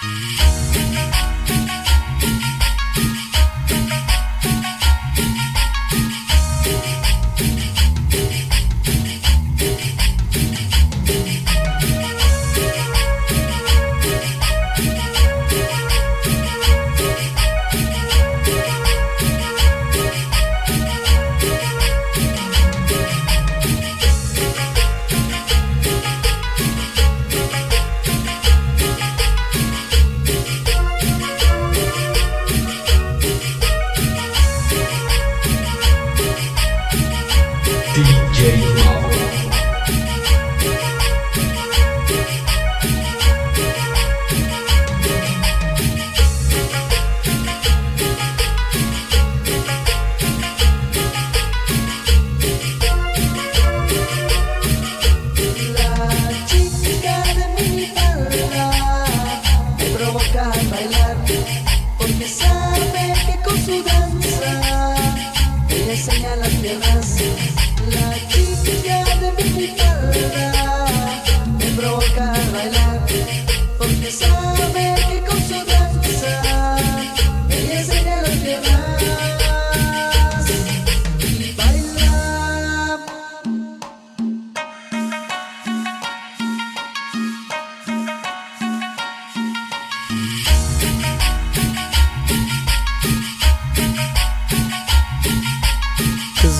Mm-hmm.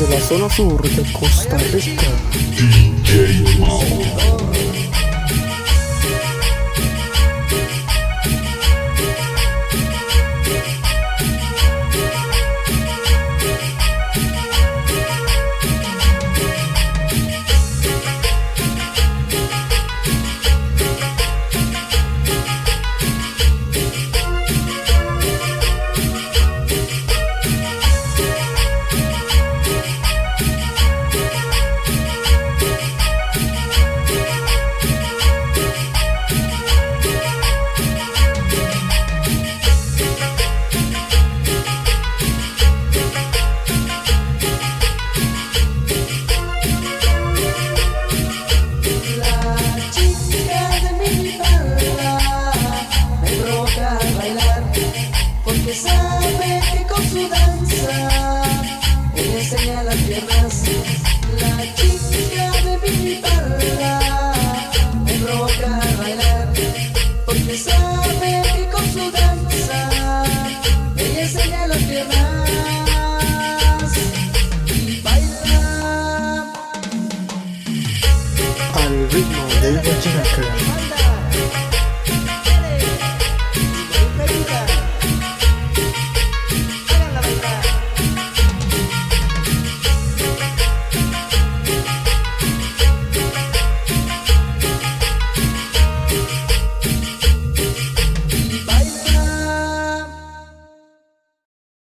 Isla solo su Costa Rica DJ Mao. ella enseña las piernas, la chica de mi bailar, me roba a bailar, porque sabe que con su danza, ella enseña a bailar. Al ritmo de bachata.